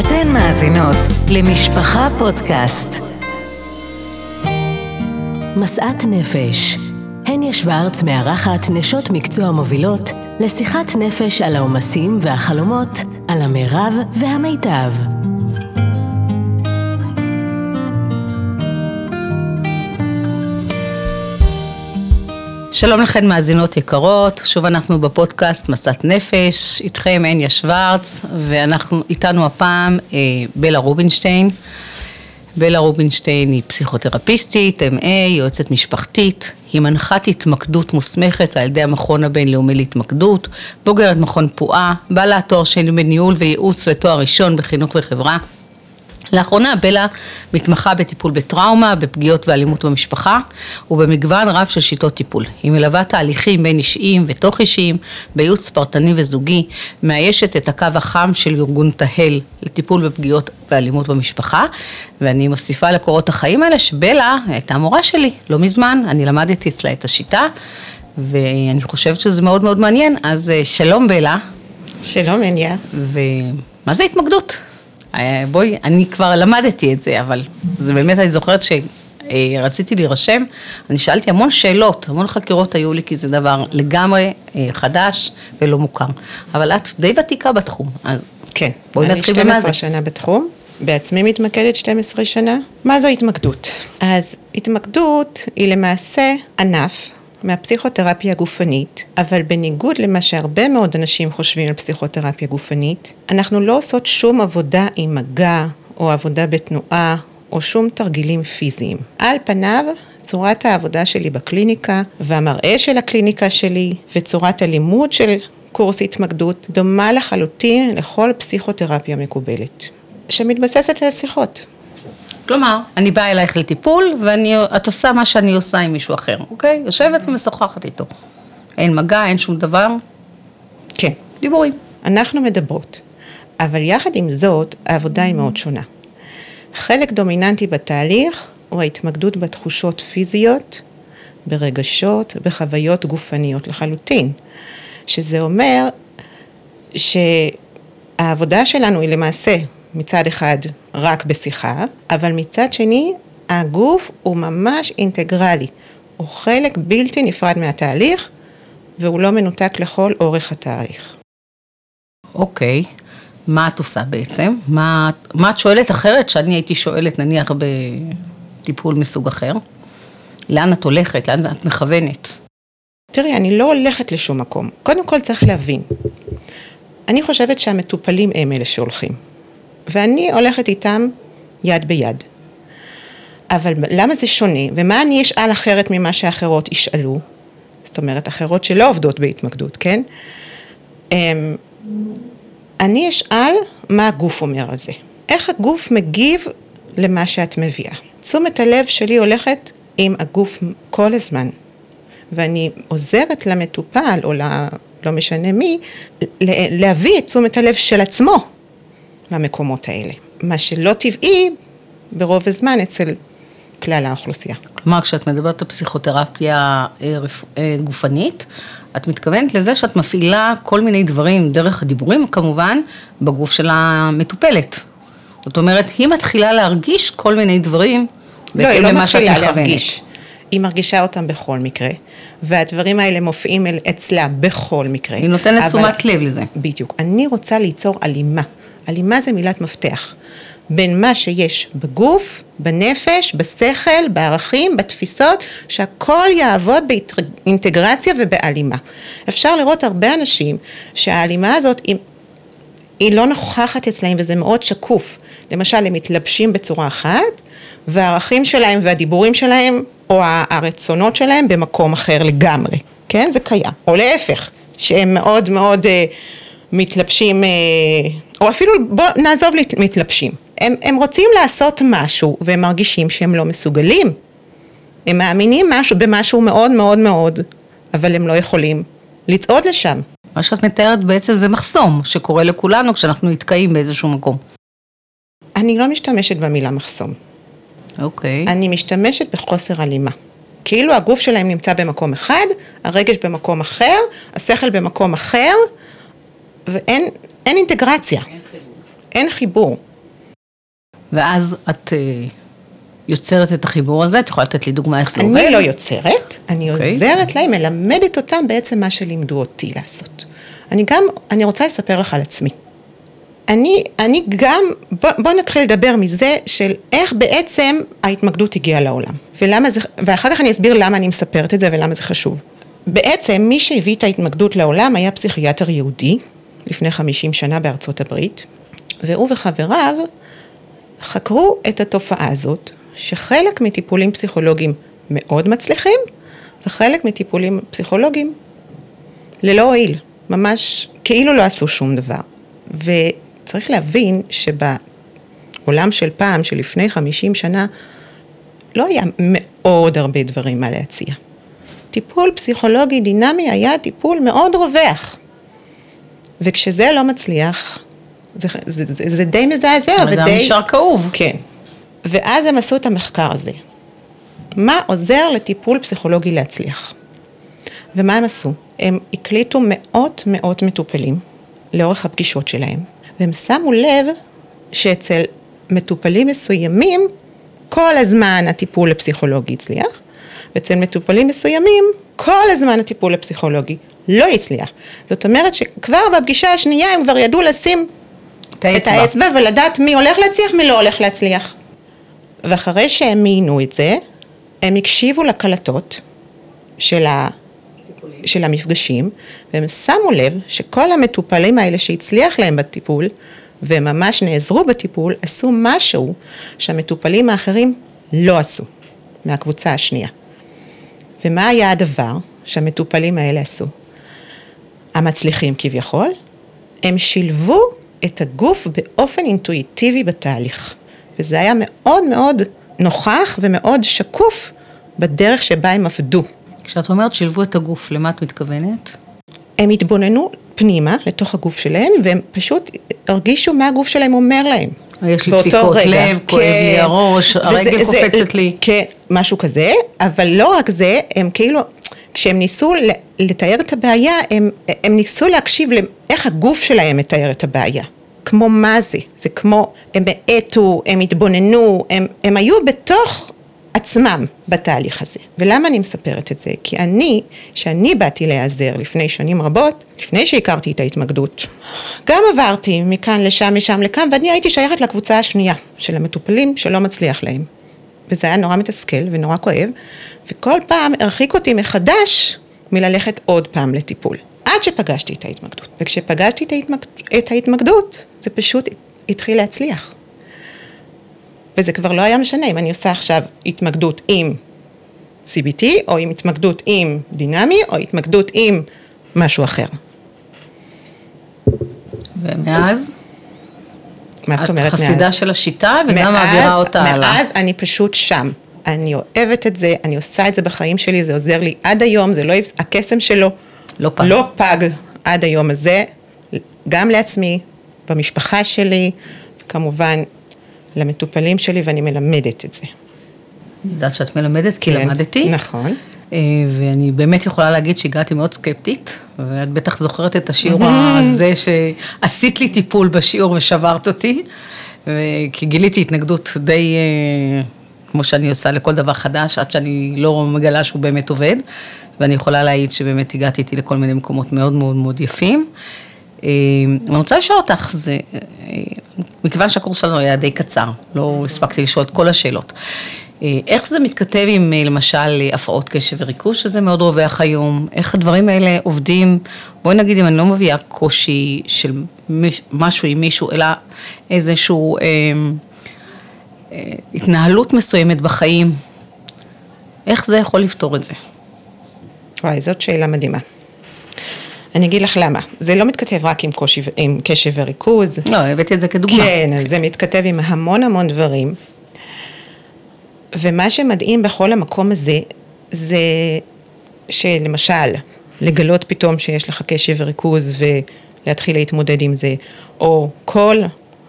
אתן מאזינות למשפחה פודקאסט. משאת נפש. הניה שוורץ מארחת נשות מקצוע מובילות לשיחת נפש על העומסים והחלומות, על המרב והמיטב. שלום לכן מאזינות יקרות, שוב אנחנו בפודקאסט מסת נפש, איתכם הניה שוורץ, ואנחנו איתנו הפעם אה, בלה רובינשטיין. בלה רובינשטיין היא פסיכותרפיסטית, MA, יועצת משפחתית, היא מנחת התמקדות מוסמכת על ידי המכון הבינלאומי להתמקדות, בוגרת מכון פועה, בעלת תואר שני בניהול וייעוץ לתואר ראשון בחינוך וחברה. לאחרונה בלה מתמחה בטיפול בטראומה, בפגיעות ואלימות במשפחה ובמגוון רב של שיטות טיפול. היא מלווה תהליכים בין אישיים ותוך אישיים, בייעוץ פרטני וזוגי, מאיישת את הקו החם של ארגון תהל לטיפול בפגיעות ואלימות במשפחה, ואני מוסיפה לקורות החיים האלה שבלה הייתה מורה שלי לא מזמן, אני למדתי אצלה את השיטה, ואני חושבת שזה מאוד מאוד מעניין, אז אה, שלום בלה. שלום הניה. ומה זה התמקדות? בואי, אני כבר למדתי את זה, אבל זה באמת, אני זוכרת שרציתי להירשם, אני שאלתי המון שאלות, המון חקירות היו לי, כי זה דבר לגמרי אה, חדש ולא מוכר. אבל את די ותיקה בתחום, אז כן. בואי נתחיל במה זה. אני 12 שנה בתחום, בעצמי מתמקדת 12 שנה. מה זו התמקדות? אז התמקדות היא למעשה ענף מהפסיכותרפיה הגופנית, אבל בניגוד למה שהרבה מאוד אנשים חושבים על פסיכותרפיה גופנית, אנחנו לא עושות שום עבודה עם מגע או עבודה בתנועה או שום תרגילים פיזיים. על פניו, צורת העבודה שלי בקליניקה והמראה של הקליניקה שלי וצורת הלימוד של קורס התמקדות דומה לחלוטין לכל פסיכותרפיה מקובלת, שמתבססת על שיחות. כלומר, אני באה אלייך לטיפול, ואת עושה מה שאני עושה עם מישהו אחר, אוקיי? יושבת ומשוחחת איתו. אין מגע, אין שום דבר. כן. דיבורים. אנחנו מדברות, אבל יחד עם זאת, העבודה היא מאוד שונה. חלק דומיננטי בתהליך הוא ההתמקדות בתחושות פיזיות, ברגשות, בחוויות גופניות לחלוטין. שזה אומר שהעבודה שלנו היא למעשה מצד אחד רק בשיחה, אבל מצד שני הגוף הוא ממש אינטגרלי, הוא חלק בלתי נפרד מהתהליך והוא לא מנותק לכל אורך התהליך. אוקיי, okay. מה את עושה בעצם? מה, מה את שואלת אחרת שאני הייתי שואלת נניח בטיפול מסוג אחר? לאן את הולכת? לאן את מכוונת? תראי, אני לא הולכת לשום מקום. קודם כל צריך להבין. אני חושבת שהמטופלים הם אלה שהולכים. ואני הולכת איתם יד ביד. אבל למה זה שונה, ומה אני אשאל אחרת ממה שאחרות ישאלו? זאת אומרת, אחרות שלא עובדות בהתמקדות, כן? אמ, אני אשאל מה הגוף אומר על זה. איך הגוף מגיב למה שאת מביאה. תשומת הלב שלי הולכת עם הגוף כל הזמן. ואני עוזרת למטופל, או לא משנה מי, להביא את תשומת הלב של עצמו למקומות האלה. מה שלא טבעי ברוב הזמן אצל כלל האוכלוסייה. כלומר, כשאת מדברת על פסיכותרפיה אה, אה, גופנית, את מתכוונת לזה שאת מפעילה כל מיני דברים, דרך הדיבורים כמובן, בגוף של המטופלת. זאת אומרת, היא מתחילה להרגיש כל מיני דברים, לא, היא לא מתחילה להרגיש. היא מרגישה אותם בכל מקרה, והדברים האלה מופיעים אצלה בכל מקרה. היא נותנת תשומת לב לזה. בדיוק. אני רוצה ליצור הלימה. הלימה זה מילת מפתח. בין מה שיש בגוף, בנפש, בשכל, בערכים, בתפיסות, שהכל יעבוד באינטגרציה ובהלימה. אפשר לראות הרבה אנשים שההלימה הזאת היא, היא לא נוכחת אצלהם וזה מאוד שקוף. למשל, הם מתלבשים בצורה אחת, והערכים שלהם והדיבורים שלהם, או הרצונות שלהם במקום אחר לגמרי, כן? זה קיים. או להפך, שהם מאוד מאוד uh, מתלבשים, uh, או אפילו בוא נעזוב מתלבשים. הם, הם רוצים לעשות משהו והם מרגישים שהם לא מסוגלים. הם מאמינים משהו, במשהו מאוד מאוד מאוד, אבל הם לא יכולים לצעוד לשם. מה שאת מתארת בעצם זה מחסום שקורה לכולנו כשאנחנו נתקעים באיזשהו מקום. אני לא משתמשת במילה מחסום. אוקיי. Okay. אני משתמשת בחוסר הלימה. כאילו הגוף שלהם נמצא במקום אחד, הרגש במקום אחר, השכל במקום אחר, ואין אין אינטגרציה. אין חיבור. אין חיבור. ואז את אה, יוצרת את החיבור הזה, את יכולה לתת לי דוגמה איך זה עובד? אני לא יוצרת, אני אוקיי. עוזרת להם, מלמדת אותם בעצם מה שלימדו אותי לעשות. אני גם, אני רוצה לספר לך על עצמי. אני, אני גם, בוא, בוא נתחיל לדבר מזה של איך בעצם ההתמקדות הגיעה לעולם. ולמה זה, ואחר כך אני אסביר למה אני מספרת את זה ולמה זה חשוב. בעצם מי שהביא את ההתמקדות לעולם היה פסיכיאטר יהודי, לפני 50 שנה בארצות הברית, והוא וחבריו חקרו את התופעה הזאת, שחלק מטיפולים פסיכולוגיים מאוד מצליחים, וחלק מטיפולים פסיכולוגיים ללא הועיל, ממש כאילו לא עשו שום דבר. וצריך להבין שבעולם של פעם, שלפני 50 שנה, לא היה מאוד הרבה דברים מה להציע. טיפול פסיכולוגי דינמי היה טיפול מאוד רווח. וכשזה לא מצליח, זה, זה, זה, זה די מזעזע הבן אדם נשאר כאוב. כן. ואז הם עשו את המחקר הזה. מה עוזר לטיפול פסיכולוגי להצליח? ומה הם עשו? הם הקליטו מאות מאות מטופלים לאורך הפגישות שלהם, והם שמו לב שאצל מטופלים מסוימים כל הזמן הטיפול הפסיכולוגי הצליח, ואצל מטופלים מסוימים כל הזמן הטיפול הפסיכולוגי לא הצליח. זאת אומרת שכבר בפגישה השנייה הם כבר ידעו לשים את האצבע. את האצבע ולדעת מי הולך להצליח, מי לא הולך להצליח. ואחרי שהם מיינו את זה, הם הקשיבו לקלטות של, ה... של המפגשים, והם שמו לב שכל המטופלים האלה שהצליח להם בטיפול, והם ממש נעזרו בטיפול, עשו משהו שהמטופלים האחרים לא עשו, מהקבוצה השנייה. ומה היה הדבר שהמטופלים האלה עשו? המצליחים כביכול, הם שילבו את הגוף באופן אינטואיטיבי בתהליך. וזה היה מאוד מאוד נוכח ומאוד שקוף בדרך שבה הם עבדו. כשאת אומרת שילבו את הגוף, למה את מתכוונת? הם התבוננו פנימה לתוך הגוף שלהם, והם פשוט הרגישו מה הגוף שלהם אומר להם. יש לי דפיקות רגע. לב, כואב לי הראש, הרגל זה- קופצת לי. כן, משהו כזה, אבל לא רק זה, הם כאילו, כשהם ניסו לתאר את הבעיה, הם, הם ניסו להקשיב לאיך הגוף שלהם מתאר את הבעיה. כמו מה זה, זה כמו, הם האטו, הם התבוננו, הם, הם היו בתוך עצמם בתהליך הזה. ולמה אני מספרת את זה? כי אני, שאני באתי להיעזר לפני שנים רבות, לפני שהכרתי את ההתמקדות, גם עברתי מכאן לשם, משם לכאן, ואני הייתי שייכת לקבוצה השנייה של המטופלים שלא מצליח להם. וזה היה נורא מתסכל ונורא כואב, וכל פעם הרחיק אותי מחדש מללכת עוד פעם לטיפול. עד שפגשתי את ההתמקדות. וכשפגשתי את, ההתמק... את ההתמקדות, זה פשוט התחיל להצליח. וזה כבר לא היה משנה אם אני עושה עכשיו התמקדות עם CBT, או עם התמקדות עם דינמי, או התמקדות עם משהו אחר. ומאז, מה זאת אומרת את מאז? חסידה של השיטה וגם מאז- מעבירה אותה הלאה. מאז אני פשוט שם. אני אוהבת את זה, אני עושה את זה בחיים שלי, זה עוזר לי עד היום, זה לא, הקסם שלו לא פג. לא פג עד היום הזה, גם לעצמי, במשפחה שלי, כמובן למטופלים שלי, ואני מלמדת את זה. אני יודעת שאת מלמדת, כי כן, למדתי. נכון. אה, ואני באמת יכולה להגיד שהגעתי מאוד סקפטית, ואת בטח זוכרת את השיעור הזה שעשית לי טיפול בשיעור ושברת אותי, כי גיליתי התנגדות די, אה, כמו שאני עושה לכל דבר חדש, עד שאני לא מגלה שהוא באמת עובד, ואני יכולה להעיד שבאמת הגעתי איתי לכל מיני מקומות מאוד מאוד מאוד יפים. אה, אני רוצה לשאול אותך, זה, אה, מכיוון שהקורס שלנו היה די קצר, לא הספקתי לשאול את כל השאלות. אה, איך זה מתכתב עם למשל הפרעות קשב וריכוז, שזה מאוד רווח היום? איך הדברים האלה עובדים? בואי נגיד אם אני לא מביאה קושי של משהו עם מישהו, אלא איזשהו אה, אה, התנהלות מסוימת בחיים, איך זה יכול לפתור את זה? וואי, זאת שאלה מדהימה. אני אגיד לך למה. זה לא מתכתב רק עם, קושי, עם קשב וריכוז. לא, הבאתי את זה כדוגמה. כן, זה מתכתב עם המון המון דברים. ומה שמדהים בכל המקום הזה, זה שלמשל, לגלות פתאום שיש לך קשב וריכוז ולהתחיל להתמודד עם זה, או כל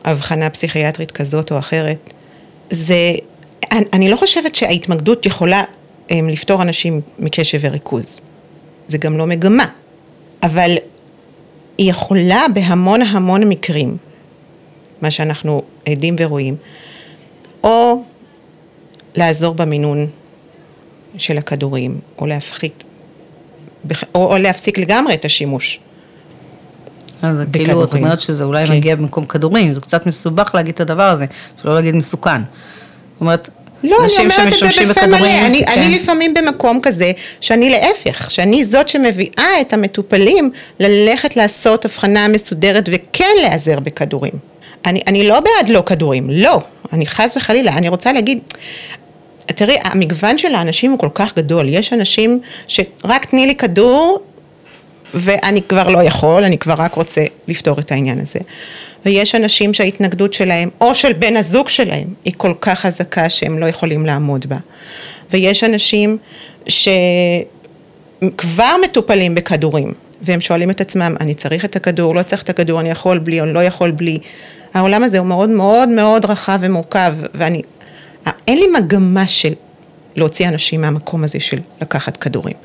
הבחנה פסיכיאטרית כזאת או אחרת, זה, אני, אני לא חושבת שההתמקדות יכולה הם, לפתור אנשים מקשב וריכוז. זה גם לא מגמה, אבל היא יכולה בהמון המון מקרים, מה שאנחנו עדים ורואים, או לעזור במינון של הכדורים, או להפחית, או, או להפסיק לגמרי את השימוש. אז כאילו, את. אומרת שזה אולי כן. מגיע במקום כדורים, זה קצת מסובך להגיד את הדבר הזה, שלא להגיד מסוכן. זאת אומרת, לא, אני אומרת את זה בפה מלא, אני, כן. אני לפעמים במקום כזה, שאני להפך, שאני זאת שמביאה את המטופלים ללכת לעשות הבחנה מסודרת וכן להיעזר בכדורים. אני, אני לא בעד לא כדורים, לא, אני חס וחלילה, אני רוצה להגיד, תראי, המגוון של האנשים הוא כל כך גדול, יש אנשים שרק תני לי כדור ואני כבר לא יכול, אני כבר רק רוצה לפתור את העניין הזה. ויש אנשים שההתנגדות שלהם, או של בן הזוג שלהם, היא כל כך חזקה שהם לא יכולים לעמוד בה. ויש אנשים שכבר מטופלים בכדורים, והם שואלים את עצמם, אני צריך את הכדור, לא צריך את הכדור, אני יכול בלי או לא יכול בלי. העולם הזה הוא מאוד מאוד מאוד רחב ומורכב, ואני, אין לי מגמה של להוציא אנשים מהמקום הזה של לקחת כדורים.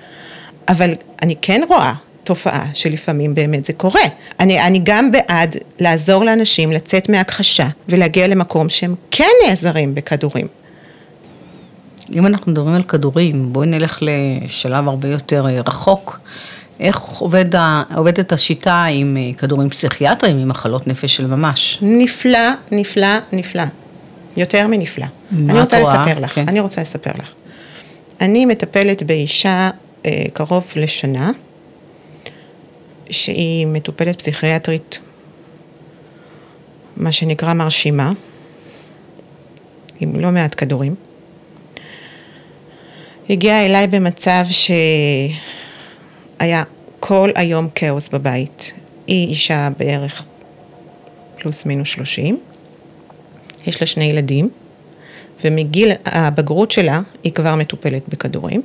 אבל אני כן רואה תופעה שלפעמים באמת זה קורה. אני, אני גם בעד לעזור לאנשים לצאת מהכחשה ולהגיע למקום שהם כן נעזרים בכדורים. אם אנחנו מדברים על כדורים, בואי נלך לשלב הרבה יותר אה, רחוק. איך עובד, ה- עובדת השיטה עם אה, כדורים פסיכיאטריים, עם מחלות נפש של ממש? נפלא, נפלא, נפלא. יותר מנפלא. מה אני רוצה רואה? לספר לך, כן. אני רוצה לספר לך. אני מטפלת באישה אה, קרוב לשנה, שהיא מטופלת פסיכיאטרית, מה שנקרא מרשימה, עם לא מעט כדורים. הגיעה אליי במצב שהיה כל היום כאוס בבית. היא אישה בערך פלוס מינוס 30, יש לה שני ילדים, ומגיל הבגרות שלה היא כבר מטופלת בכדורים,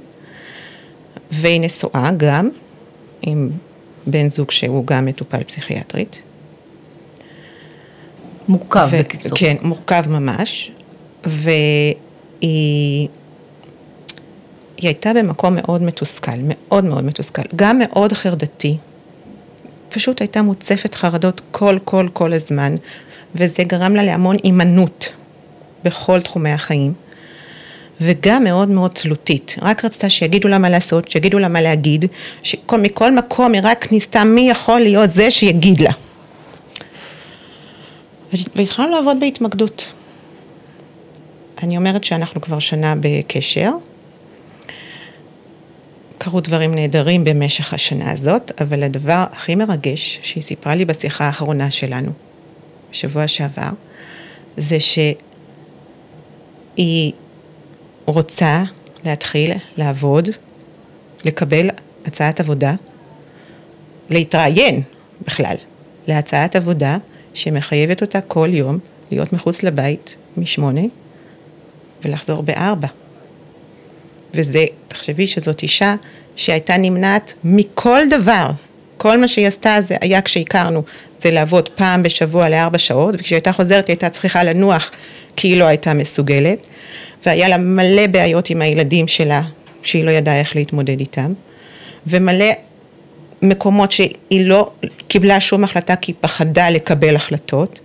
והיא נשואה גם עם בן זוג שהוא גם מטופל פסיכיאטרית. מורכב ו- בקיצור. כן, מורכב ממש, והיא היא הייתה במקום מאוד מתוסכל, מאוד מאוד מתוסכל, גם מאוד חרדתי, פשוט הייתה מוצפת חרדות כל כל כל הזמן, וזה גרם לה להמון הימנעות בכל תחומי החיים. וגם מאוד מאוד תלותית, רק רצתה שיגידו לה מה לעשות, שיגידו לה מה להגיד, שמכל מקום היא רק ניסתה מי יכול להיות זה שיגיד לה. והתחלנו לעבוד בהתמקדות. אני אומרת שאנחנו כבר שנה בקשר. קרו דברים נהדרים במשך השנה הזאת, אבל הדבר הכי מרגש שהיא סיפרה לי בשיחה האחרונה שלנו, בשבוע שעבר, זה שהיא רוצה להתחיל לעבוד, לקבל הצעת עבודה, להתראיין בכלל להצעת עבודה שמחייבת אותה כל יום להיות מחוץ לבית משמונה ולחזור בארבע. וזה, תחשבי שזאת אישה שהייתה נמנעת מכל דבר. כל מה שהיא עשתה זה היה כשהכרנו, זה לעבוד פעם בשבוע לארבע שעות, וכשהיא הייתה חוזרת היא הייתה צריכה לנוח כי היא לא הייתה מסוגלת, והיה לה מלא בעיות עם הילדים שלה, שהיא לא ידעה איך להתמודד איתם, ומלא מקומות שהיא לא קיבלה שום החלטה כי היא פחדה לקבל החלטות.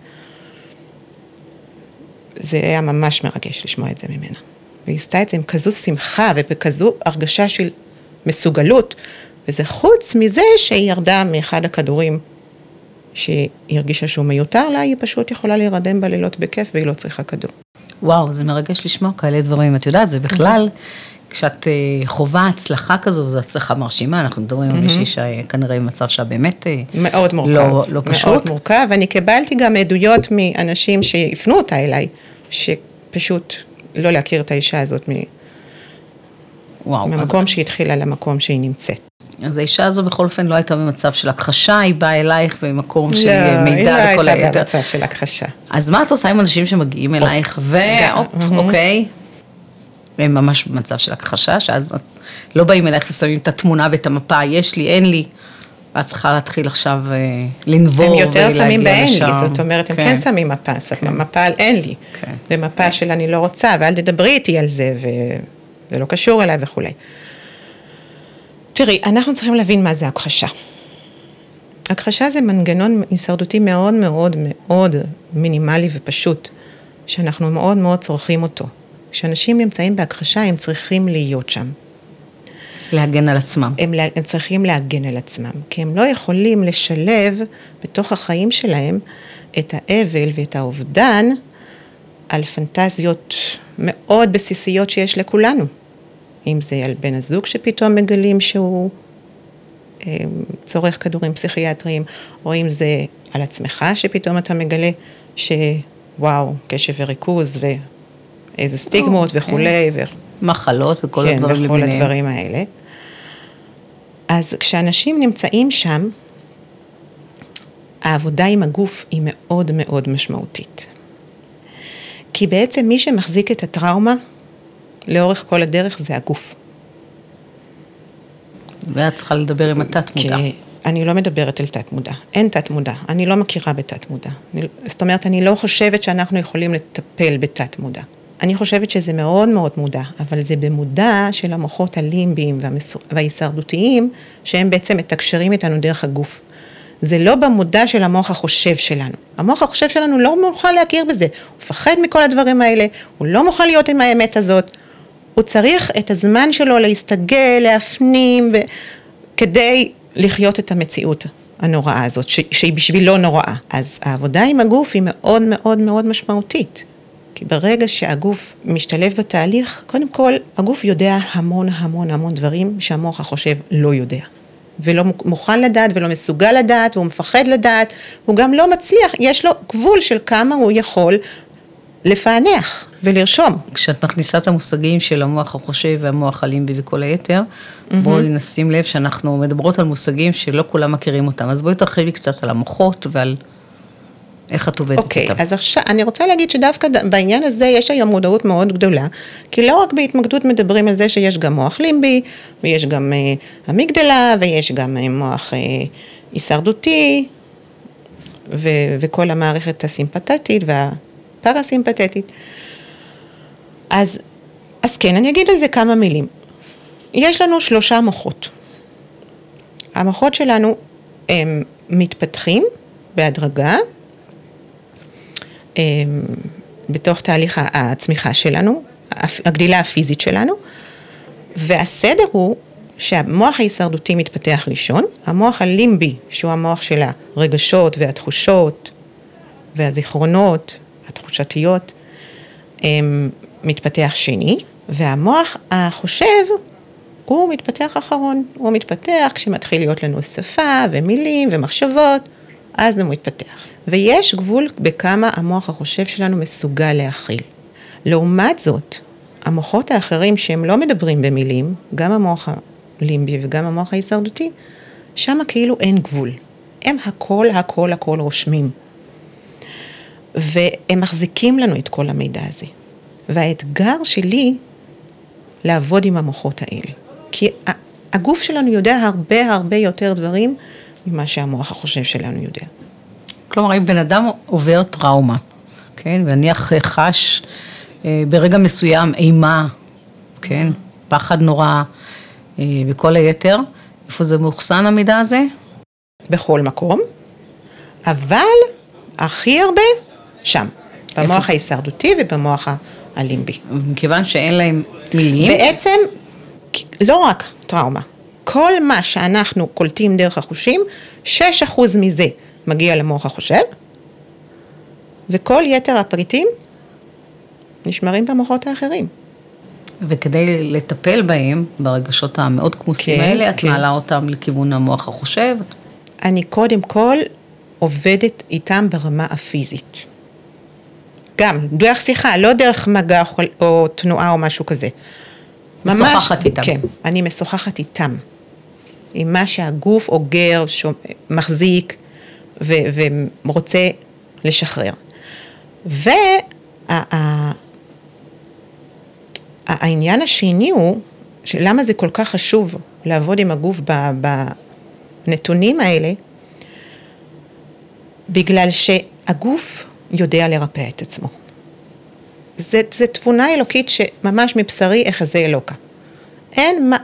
זה היה ממש מרגש לשמוע את זה ממנה. והיא עשתה את זה עם כזו שמחה ובכזו הרגשה של מסוגלות, וזה חוץ מזה שהיא ירדה מאחד הכדורים שהיא הרגישה שהוא מיותר לה, היא פשוט יכולה להירדם בלילות בכיף והיא לא צריכה כדור. וואו, זה מרגש לשמוע כאלה דברים. את יודעת, זה בכלל, כשאת אה, חווה הצלחה כזו, זו הצלחה מרשימה, אנחנו מדברים על מישהי שכנראה במצב שלה באמת אה, מאוד מורכב. לא, לא פשוט. מאוד מורכב, ואני קיבלתי גם עדויות מאנשים שהפנו אותה אליי, שפשוט לא להכיר את האישה הזאת מ- וואו, אז, מהמקום שהיא התחילה למקום שהיא נמצאת. אז האישה הזו בכל אופן לא הייתה במצב של הכחשה, היא באה אלייך במקום של לא, אה, היא מידע לא וכל הייתה היתר. במצב של הכחשה. אז מה את עושה עם אנשים שמגיעים אלייך, והופ, אוקיי, הם ממש במצב של הכחשה, שאז את- לא באים אלייך ושמים את התמונה ואת המפה, יש לי, אין לי, ואת צריכה להתחיל עכשיו אה, לנבור הם ולהגיע יותר לשם. שמים באין לי, זאת אומרת, הם כן שמים מפה, כן. מפה על אין לי, כן. ומפה של אני לא רוצה, ואל תדברי איתי על זה, וזה לא קשור אליי וכולי. תראי, אנחנו צריכים להבין מה זה הכחשה. הכחשה זה מנגנון הישרדותי מאוד מאוד מאוד מינימלי ופשוט, שאנחנו מאוד מאוד צורכים אותו. כשאנשים נמצאים בהכחשה, הם צריכים להיות שם. להגן על עצמם. הם, הם צריכים להגן על עצמם, כי הם לא יכולים לשלב בתוך החיים שלהם את האבל ואת האובדן על פנטזיות מאוד בסיסיות שיש לכולנו. אם זה על בן הזוג שפתאום מגלים שהוא אה, צורך כדורים פסיכיאטריים, או אם זה על עצמך שפתאום אתה מגלה שוואו, קשב וריכוז ואיזה סטיגמות או, וכולי. כן. ו... מחלות וכל כן, הדברים למיניהם. כן, וכל הדברים האלה. אז כשאנשים נמצאים שם, העבודה עם הגוף היא מאוד מאוד משמעותית. כי בעצם מי שמחזיק את הטראומה לאורך כל הדרך זה הגוף. ואת צריכה לדבר עם התת מודע. כי אני לא מדברת על תת מודע, אין תת מודע, אני לא מכירה בתת מודע. אני, זאת אומרת, אני לא חושבת שאנחנו יכולים לטפל בתת מודע. אני חושבת שזה מאוד מאוד מודע, אבל זה במודע של המוחות הלימביים וההישרדותיים, שהם בעצם מתקשרים איתנו דרך הגוף. זה לא במודע של המוח החושב שלנו. המוח החושב שלנו לא מוכן להכיר בזה, הוא מפחד מכל הדברים האלה, הוא לא מוכן להיות עם האמת הזאת. הוא צריך את הזמן שלו להסתגל, להפנים, ו... כדי לחיות את המציאות הנוראה הזאת, ש... שהיא בשבילו נוראה. אז העבודה עם הגוף היא מאוד מאוד מאוד משמעותית. כי ברגע שהגוף משתלב בתהליך, קודם כל, הגוף יודע המון המון המון דברים שהמוח החושב לא יודע. ולא מוכן לדעת ולא מסוגל לדעת והוא מפחד לדעת, הוא גם לא מצליח, יש לו גבול של כמה הוא יכול לפענח ולרשום. כשאת מכניסה את המושגים של המוח החושב והמוח הלימבי וכל היתר, mm-hmm. בואי נשים לב שאנחנו מדברות על מושגים שלא כולם מכירים אותם, אז בואי תרחיבי קצת על המוחות ועל איך את עובדת okay, איתם? אוקיי, אז עכשיו, אני רוצה להגיד שדווקא בעניין הזה יש היום מודעות מאוד גדולה, כי לא רק בהתמקדות מדברים על זה שיש גם מוח לימבי, ויש גם uh, אמיגדלה, ויש גם uh, מוח uh, הישרדותי, ו- וכל המערכת הסימפתטית והפרסימפתטית. אז, אז כן, אני אגיד על זה כמה מילים. יש לנו שלושה מוחות. המוחות שלנו הם מתפתחים בהדרגה, אמ, בתוך תהליך הצמיחה שלנו, הגדילה הפיזית שלנו, והסדר הוא שהמוח ההישרדותי מתפתח ראשון, המוח הלימבי, שהוא המוח של הרגשות והתחושות והזיכרונות התחושתיות, אמ, מתפתח שני, והמוח החושב הוא מתפתח אחרון, הוא מתפתח כשמתחיל להיות לנו שפה ומילים ומחשבות, אז הוא מתפתח. ויש גבול בכמה המוח החושב שלנו מסוגל להכיל. לעומת זאת, המוחות האחרים שהם לא מדברים במילים, גם המוח הלימבי וגם המוח ההישרדותי, שם כאילו אין גבול. הם הכל הכל הכל רושמים. והם מחזיקים לנו את כל המידע הזה. והאתגר שלי לעבוד עם המוחות האלה. כי הגוף שלנו יודע הרבה הרבה יותר דברים ממה שהמוח החושב שלנו יודע. כלומר, אם בן אדם עובר טראומה, כן, ונניח חש אה, ברגע מסוים אימה, כן, פחד נורא אה, וכל היתר, איפה זה מאוחסן המידע הזה? בכל מקום, אבל הכי הרבה שם, במוח ההישרדותי ובמוח הלימבי. מכיוון שאין להם מילים? בעצם, לא רק טראומה, כל מה שאנחנו קולטים דרך החושים, 6% מזה מגיע למוח החושב, וכל יתר הפריטים נשמרים במוחות האחרים. וכדי לטפל בהם, ברגשות המאוד כמוסים כן, האלה, את כן. מעלה אותם לכיוון המוח החושב? אני קודם כל עובדת איתם ברמה הפיזית. גם, דרך שיחה, לא דרך מגע או תנועה או משהו כזה. משוחחת איתם. כן, אני משוחחת איתם. עם מה שהגוף אוגר, מחזיק, ו- ורוצה לשחרר. והעניין וה- השני הוא, שלמה זה כל כך חשוב לעבוד עם הגוף בנתונים האלה, בגלל שהגוף יודע לרפא את עצמו. זה תבונה אלוקית שממש מבשרי אחזה אלוקה. אין מה,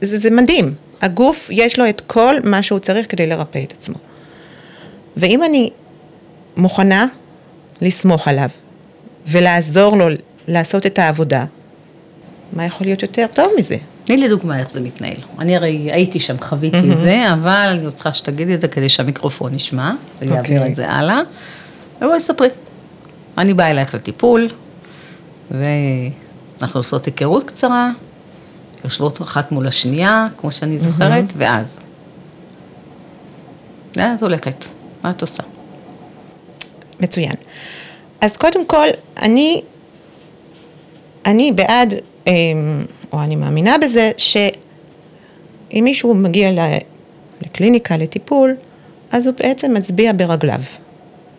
זה, זה מדהים. הגוף יש לו את כל מה שהוא צריך כדי לרפא את עצמו. ואם אני מוכנה לסמוך עליו ולעזור לו לעשות את העבודה, מה יכול להיות יותר טוב מזה? תני לי דוגמה איך זה מתנהל. אני הרי הייתי שם, חוויתי את זה, אבל אני צריכה שתגידי את זה כדי שהמיקרופון ישמע, ויעביר אוקיי. את זה הלאה. ובואי ספרי. אני באה אלייך לטיפול, ואנחנו עושות היכרות קצרה, יושבות אחת מול השנייה, כמו שאני זוכרת, ואז. לאן את הולכת? מה את עושה? מצוין. אז קודם כל, אני, אני בעד, אמ, או אני מאמינה בזה, שאם מישהו מגיע לקליניקה, לטיפול, אז הוא בעצם מצביע ברגליו.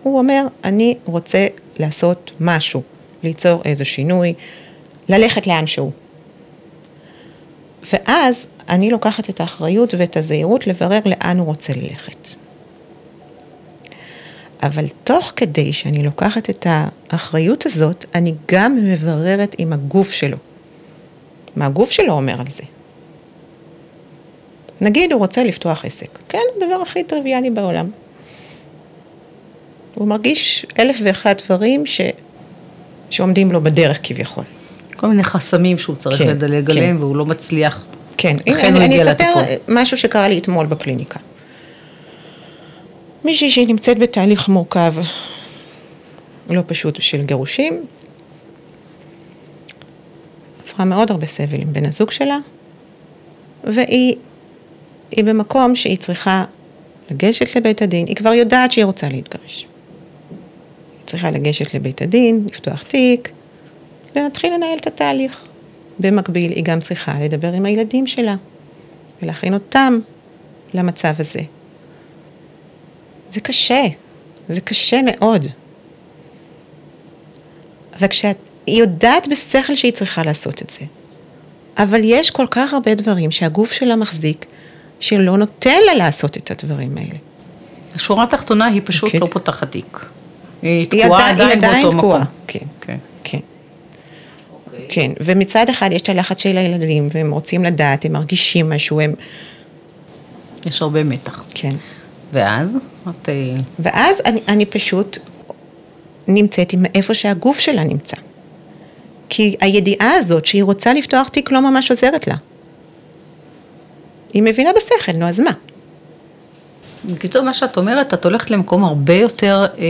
הוא אומר, אני רוצה לעשות משהו, ליצור איזה שינוי, ללכת לאן שהוא. ואז אני לוקחת את האחריות ואת הזהירות לברר לאן הוא רוצה ללכת. אבל תוך כדי שאני לוקחת את האחריות הזאת, אני גם מבררת עם הגוף שלו. מה הגוף שלו אומר על זה. נגיד הוא רוצה לפתוח עסק, כן, הדבר הכי טריוויאלי בעולם. הוא מרגיש אלף ואחד דברים ש... שעומדים לו בדרך כביכול. כל מיני חסמים שהוא צריך כן, לדלג כן. עליהם, והוא לא מצליח. כן, הנה, אני, אני אספר. משהו שקרה לי אתמול בקליניקה. מישהי שנמצאת בתהליך מורכב, לא פשוט של גירושים, עברה מאוד הרבה סבל עם בן הזוג שלה, והיא היא במקום שהיא צריכה לגשת לבית הדין, היא כבר יודעת שהיא רוצה להתגרש. צריכה לגשת לבית הדין, לפתוח תיק, להתחיל לנהל את התהליך. במקביל, היא גם צריכה לדבר עם הילדים שלה, ולהכין אותם למצב הזה. זה קשה, זה קשה מאוד. וכשאת, היא יודעת בשכל שהיא צריכה לעשות את זה, אבל יש כל כך הרבה דברים שהגוף שלה מחזיק, שלא נותן לה לעשות את הדברים האלה. השורה התחתונה היא פשוט כן. לא פותחת תיק. היא תקועה עדיין, היא עדיין עדיין באותו תקועה. מקום. כן, כן. כן. כן, ומצד אחד יש את הלחץ של הילדים, והם רוצים לדעת, הם מרגישים משהו, הם... יש הרבה מתח. כן. ואז את... אה, ואז אני, אני פשוט נמצאת עם איפה שהגוף שלה נמצא. כי הידיעה הזאת שהיא רוצה לפתוח תיק לא ממש עוזרת לה. היא מבינה בשכל, נו אז מה? בקיצור, מה שאת אומרת, את הולכת למקום הרבה יותר אה,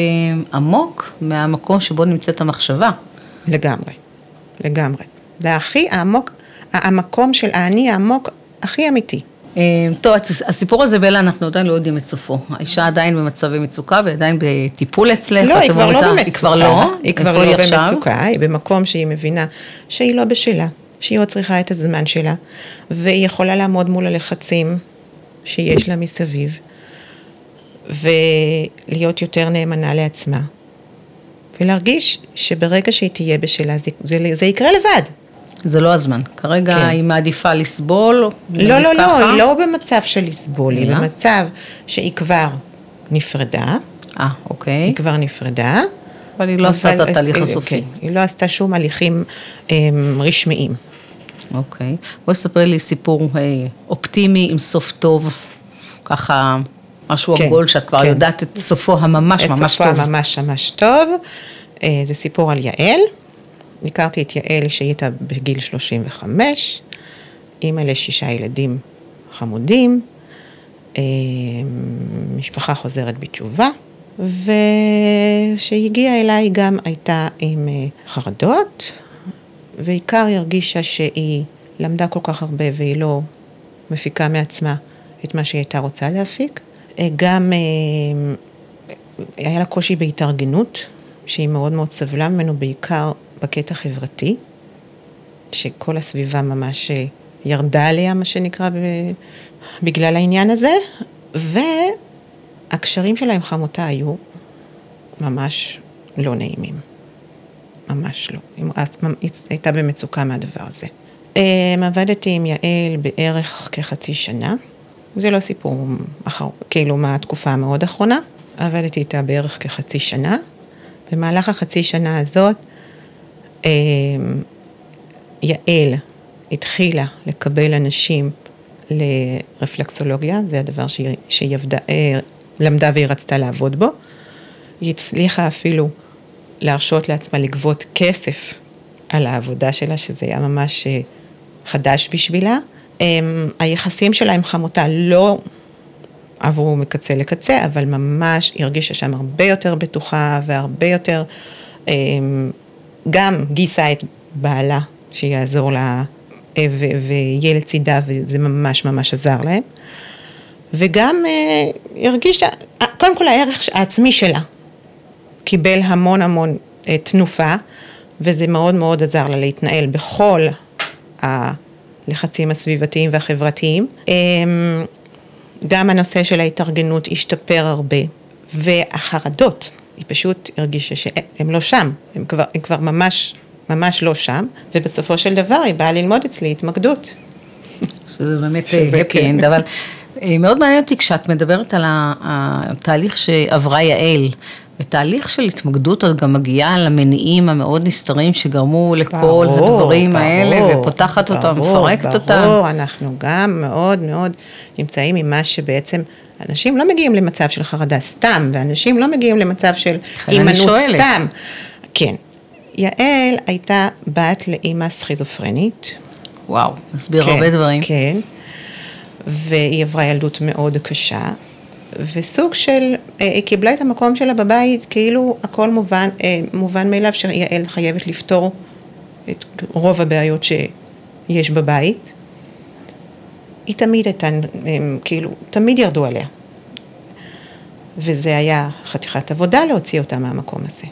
עמוק מהמקום שבו נמצאת המחשבה. לגמרי, לגמרי. זה הכי העמוק, המקום של האני העמוק הכי אמיתי. אה, טוב, הסיפור הזה, בלה, אנחנו עדיין לא יודעים את סופו. האישה עדיין במצבי מצוקה ועדיין בטיפול אצלך. לא, היא כבר לא במצוקה. היא כבר לא? היא כבר לא? במצוקה, היא במקום שהיא מבינה שהיא לא בשלה, שהיא עוד צריכה את הזמן שלה, והיא יכולה לעמוד מול הלחצים שיש לה מסביב, ולהיות יותר נאמנה לעצמה, ולהרגיש שברגע שהיא תהיה בשלה, זה, זה, זה יקרה לבד. זה לא הזמן. כרגע כן. היא מעדיפה לסבול. לא, לא, לא, ככה. היא לא במצב של לסבול, היא? במצב שהיא כבר נפרדה, אה, אוקיי. היא כבר נפרדה. אבל היא לא עשתה את התהליך כן, הסופי. היא לא עשתה שום הליכים הם, רשמיים. אוקיי. בואי ספרי לי סיפור אה, אופטימי עם סוף טוב, ככה משהו כן, עגול שאת כבר כן. יודעת את סופו הממש את ממש סופו טוב. ממש ממש טוב. אה, זה סיפור על יעל. הכרתי את יעל שהיא הייתה בגיל 35, אימא לשישה ילדים חמודים, אה, משפחה חוזרת בתשובה, וכשהיא הגיעה אליי גם הייתה עם אה, חרדות, ועיקר היא הרגישה שהיא למדה כל כך הרבה והיא לא מפיקה מעצמה את מה שהיא הייתה רוצה להפיק. אה, גם אה, היה לה קושי בהתארגנות, שהיא מאוד מאוד סבלה ממנו, בעיקר בקטע חברתי, שכל הסביבה ממש אה, ירדה עליה, מה שנקרא, בגלל העניין הזה, והקשרים שלה עם חמותה היו ממש לא נעימים. ממש לא. היא הייתה במצוקה מהדבר הזה. עבדתי עם יעל בערך כחצי שנה. זה לא סיפור אחר, כאילו מהתקופה המאוד אחרונה. עבדתי איתה בערך כחצי שנה. במהלך החצי שנה הזאת, אמ, יעל התחילה לקבל אנשים לרפלקסולוגיה, זה הדבר שהיא, שהיא עבדה, אה, למדה והיא רצתה לעבוד בו. היא הצליחה אפילו להרשות לעצמה לגבות כסף על העבודה שלה, שזה היה ממש אה, חדש בשבילה. הם, היחסים שלה עם חמותה לא עברו מקצה לקצה, אבל ממש היא הרגישה שם הרבה יותר בטוחה והרבה יותר, הם, גם גייסה את בעלה שיעזור לה אה, ו- ויהיה לצידה, וזה ממש ממש עזר להם. וגם אה, הרגישה, קודם כל הערך העצמי שלה קיבל המון המון אה, תנופה, וזה מאוד מאוד עזר לה להתנהל בכל הלחצים הסביבתיים והחברתיים. אה, גם הנושא של ההתארגנות השתפר הרבה, והחרדות, היא פשוט הרגישה שהם לא שם, הם כבר, הם כבר ממש, ממש לא שם, ובסופו של דבר היא באה ללמוד אצלי התמקדות. שזה באמת הפי אנד, אבל אה, מאוד מעניין אותי כשאת מדברת על התהליך שעברה יעל. בתהליך של התמקדות את גם מגיעה למניעים המאוד נסתרים שגרמו לכל ברור, הדברים ברור, האלה ופותחת ברור, אותם, מפרקת ברור, אותם. ברור, אנחנו גם מאוד מאוד נמצאים עם מה שבעצם, אנשים לא מגיעים למצב של חרדה סתם, ואנשים לא מגיעים למצב של הימנעות סתם. כן. יעל הייתה בת לאימא סכיזופרנית. וואו, מסביר כן, הרבה דברים. כן. והיא עברה ילדות מאוד קשה, וסוג של, אה, היא קיבלה את המקום שלה בבית, כאילו הכל מובן, אה, מובן מאליו שיעל חייבת לפתור את רוב הבעיות שיש בבית. היא תמיד הייתה, כאילו, תמיד ירדו עליה. וזה היה חתיכת עבודה להוציא אותה מהמקום הזה.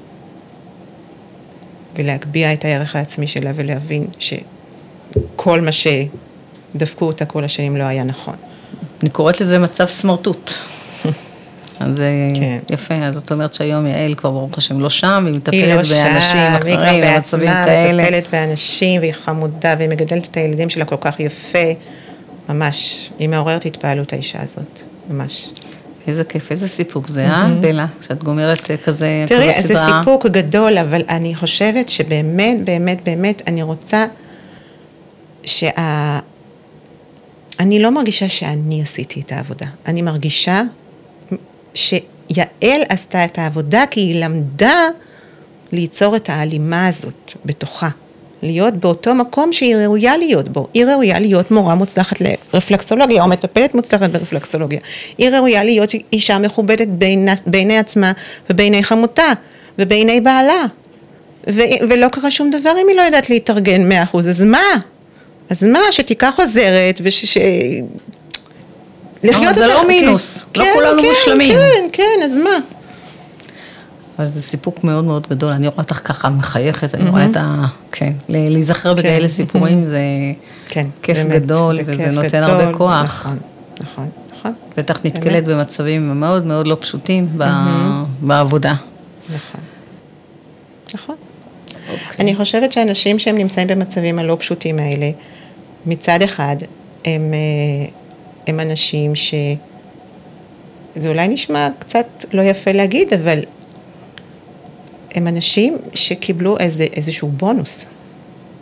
ולהגביה את הערך העצמי שלה ולהבין שכל מה שדפקו אותה כל השנים לא היה נכון. אני קוראת לזה מצב סמרטוט. אז כן. יפה, אז זאת אומרת שהיום יעל כבר ברוך השם לא שם, היא מטפלת היא לא באנשים שם, אחרים, במצבים כאלה. היא מטפלת באנשים והיא חמודה והיא מגדלת את הילדים שלה כל כך יפה, ממש, היא מעוררת התפעלות האישה הזאת, ממש. איזה כיף, איזה סיפוק זה, אה, בלה? כשאת גומרת אה, כזה, תראי, כזה סדרה. תראי, זה סיפוק גדול, אבל אני חושבת שבאמת, באמת, באמת, אני רוצה שה... אני לא מרגישה שאני עשיתי את העבודה, אני מרגישה שיעל עשתה את העבודה כי היא למדה ליצור את ההלימה הזאת בתוכה. להיות באותו מקום שהיא ראויה להיות בו. היא ראויה להיות מורה מוצלחת לרפלקסולוגיה, או מטפלת מוצלחת ברפלקסולוגיה. היא ראויה להיות אישה מכובדת בעיני, בעיני עצמה ובעיני חמותה ובעיני בעלה. ו, ולא קרה שום דבר אם היא לא יודעת להתארגן מאה אחוז, אז מה? אז מה, שתיקח עוזרת וש... לחיות זה לא מינוס, לא כולנו כן, מושלמים. כן, כן, אז מה? אבל זה סיפוק מאוד מאוד גדול, אני רואה אותך ככה מחייכת, אני רואה את ה... כן, להיזכר בכאלה סיפורים זה כיף גדול, וזה נותן הרבה כוח. נכון, נכון, נכון. בטח נתקלת במצבים מאוד מאוד לא פשוטים בעבודה. נכון, נכון. אוקיי. אני חושבת שאנשים שהם נמצאים במצבים הלא פשוטים האלה, מצד אחד, הם... הם אנשים ש... זה אולי נשמע קצת לא יפה להגיד, אבל הם אנשים שקיבלו איזה, איזשהו בונוס.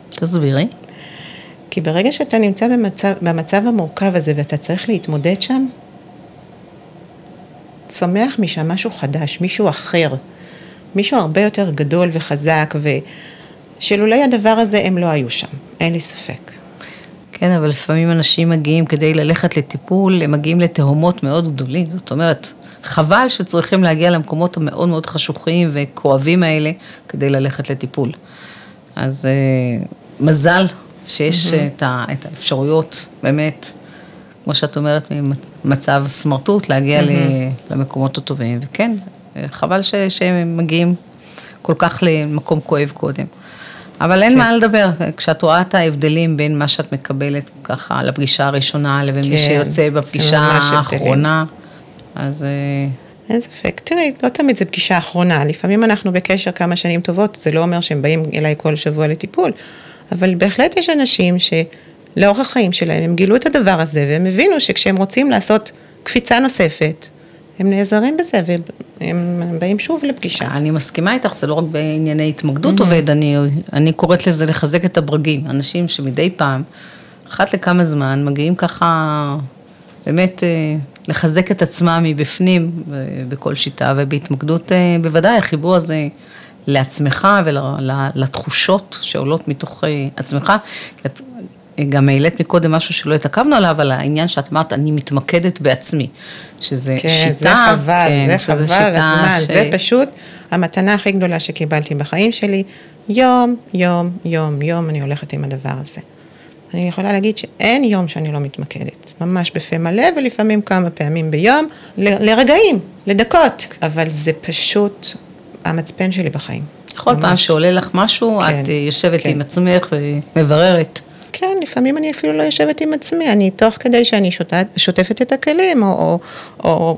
תסבירי. כי ברגע שאתה נמצא במצב, במצב המורכב הזה ואתה צריך להתמודד שם, צומח משם משהו חדש, מישהו אחר, מישהו הרבה יותר גדול וחזק, ושלולי הדבר הזה הם לא היו שם, אין לי ספק. כן, אבל לפעמים אנשים מגיעים כדי ללכת לטיפול, הם מגיעים לתהומות מאוד גדולים, זאת אומרת, חבל שצריכים להגיע למקומות המאוד מאוד חשוכים וכואבים האלה כדי ללכת לטיפול. אז אה, מזל שיש mm-hmm. את, ה, את האפשרויות, באמת, כמו שאת אומרת, ממצב סמרטוט, להגיע mm-hmm. למקומות הטובים, וכן, חבל ש, שהם מגיעים כל כך למקום כואב קודם. אבל אין כן. מה לדבר, כשאת רואה את ההבדלים בין מה שאת מקבלת ככה לפגישה הראשונה לבין כן, מי שיוצא בפגישה האחרונה, אז... אה, אין ספק. תראי, לא תמיד זה פגישה אחרונה, לפעמים אנחנו בקשר כמה שנים טובות, זה לא אומר שהם באים אליי כל שבוע לטיפול, אבל בהחלט יש אנשים שלאורך החיים שלהם הם גילו את הדבר הזה, והם הבינו שכשהם רוצים לעשות קפיצה נוספת, הם נעזרים בזה והם באים שוב לפגישה. אני מסכימה איתך, זה לא רק בענייני התמקדות mm-hmm. עובד, אני, אני קוראת לזה לחזק את הברגים. אנשים שמדי פעם, אחת לכמה זמן, מגיעים ככה, באמת, אה, לחזק את עצמם מבפנים בכל שיטה, ובהתמקדות אה, בוודאי, החיבור הזה לעצמך ולתחושות שעולות מתוך אה, עצמך. כי את גם העלית מקודם משהו שלא התעכבנו עליו, על העניין שאת אמרת, אני מתמקדת בעצמי, שזה כן, שיטה. זה חבל, כן, זה חבל הזמן, ש... זה פשוט המתנה הכי גדולה שקיבלתי בחיים שלי. יום, יום, יום, יום אני הולכת עם הדבר הזה. אני יכולה להגיד שאין יום שאני לא מתמקדת, ממש בפה מלא ולפעמים כמה פעמים ביום, ל- לרגעים, לדקות, אבל זה פשוט המצפן שלי בחיים. כל ממש. פעם שעולה לך משהו, כן, את יושבת כן. עם עצמך ומבררת. כן, לפעמים אני אפילו לא יושבת עם עצמי, אני תוך כדי שאני שוטט, שוטפת את הכלים, או, או, או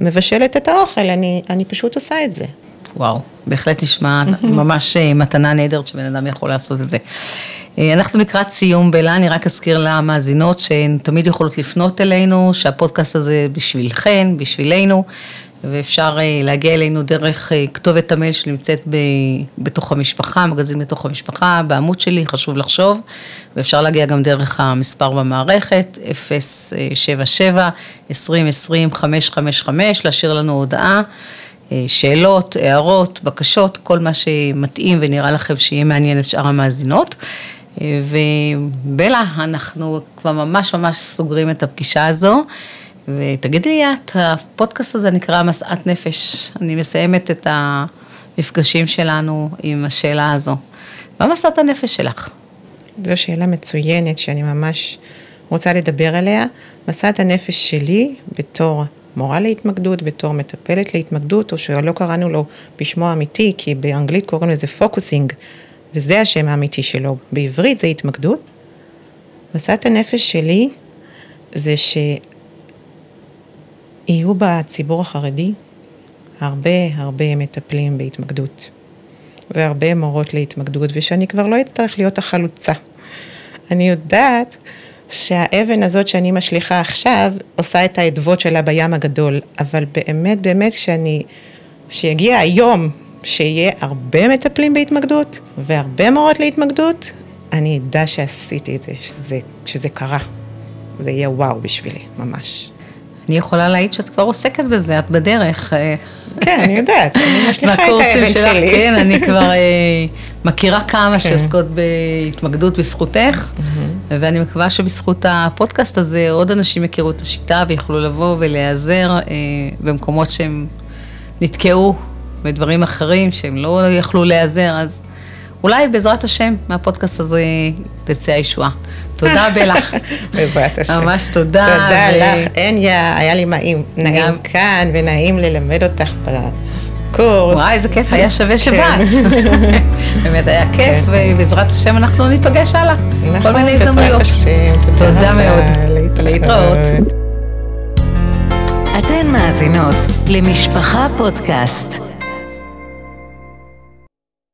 מבשלת את האוכל, אני, אני פשוט עושה את זה. וואו, בהחלט נשמע ממש אה, מתנה נהדרת שבן אדם יכול לעשות את זה. אה, אנחנו לקראת סיום בלה, אני רק אזכיר למאזינות שהן תמיד יכולות לפנות אלינו, שהפודקאסט הזה בשבילכן, בשבילנו, ואפשר אה, להגיע אלינו דרך כתובת המייל שנמצאת ב, בתוך המשפחה, מגזין בתוך המשפחה, בעמוד שלי, חשוב לחשוב, ואפשר להגיע גם דרך המספר במערכת, 077-2020-555, להשאיר לנו הודעה. אה, שאלות, הערות, בקשות, כל מה שמתאים ונראה לכם שיהיה מעניין את שאר המאזינות. אה, ובלה, אנחנו כבר ממש ממש סוגרים את הפגישה הזו. ותגידי לי את, הפודקאסט הזה נקרא משאת נפש. אני מסיימת את המפגשים שלנו עם השאלה הזו. מה משאת הנפש שלך? זו שאלה מצוינת שאני ממש רוצה לדבר עליה. משאת הנפש שלי בתור מורה להתמקדות, בתור מטפלת להתמקדות, או שלא קראנו לו בשמו האמיתי, כי באנגלית קוראים לזה פוקוסינג, וזה השם האמיתי שלו. בעברית זה התמקדות. משאת הנפש שלי זה שיהיו בציבור החרדי הרבה הרבה מטפלים בהתמקדות, והרבה מורות להתמקדות, ושאני כבר לא אצטרך להיות החלוצה. אני יודעת שהאבן הזאת שאני משליכה עכשיו, עושה את האדוות שלה בים הגדול, אבל באמת, באמת, כשאני, שיגיע היום שיהיה הרבה מטפלים בהתמקדות, והרבה מורות להתמקדות, אני אדע שעשיתי את זה, שזה, שזה קרה. זה יהיה וואו בשבילי, ממש. אני יכולה להעיד שאת כבר עוסקת בזה, את בדרך. אה, כן, אני יודעת, אני משליכה את האבן שלך, שלי. כן, אני כבר אה, מכירה כמה כן. שעוסקות בהתמקדות בזכותך, ואני מקווה שבזכות הפודקאסט הזה עוד אנשים יכירו את השיטה ויוכלו לבוא ולהיעזר אה, במקומות שהם נתקעו בדברים אחרים, שהם לא יכלו להיעזר, אז אולי בעזרת השם מהפודקאסט הזה תצא הישועה. תודה בלח. בעזרת השם. ממש תודה. תודה ו... לך, אניה, היה לי נעים, נעים גם... כאן ונעים ללמד אותך בקורס. וואי, איזה כיף, היה שווה שבאת. כן. באמת היה כיף, כן. ובעזרת השם אנחנו ניפגש הלאה. נכון, כל מיני הזדמנויות. בעזרת השם, תודה, תודה מאוד. להתראות. אתן מאזינות למשפחה פודקאסט.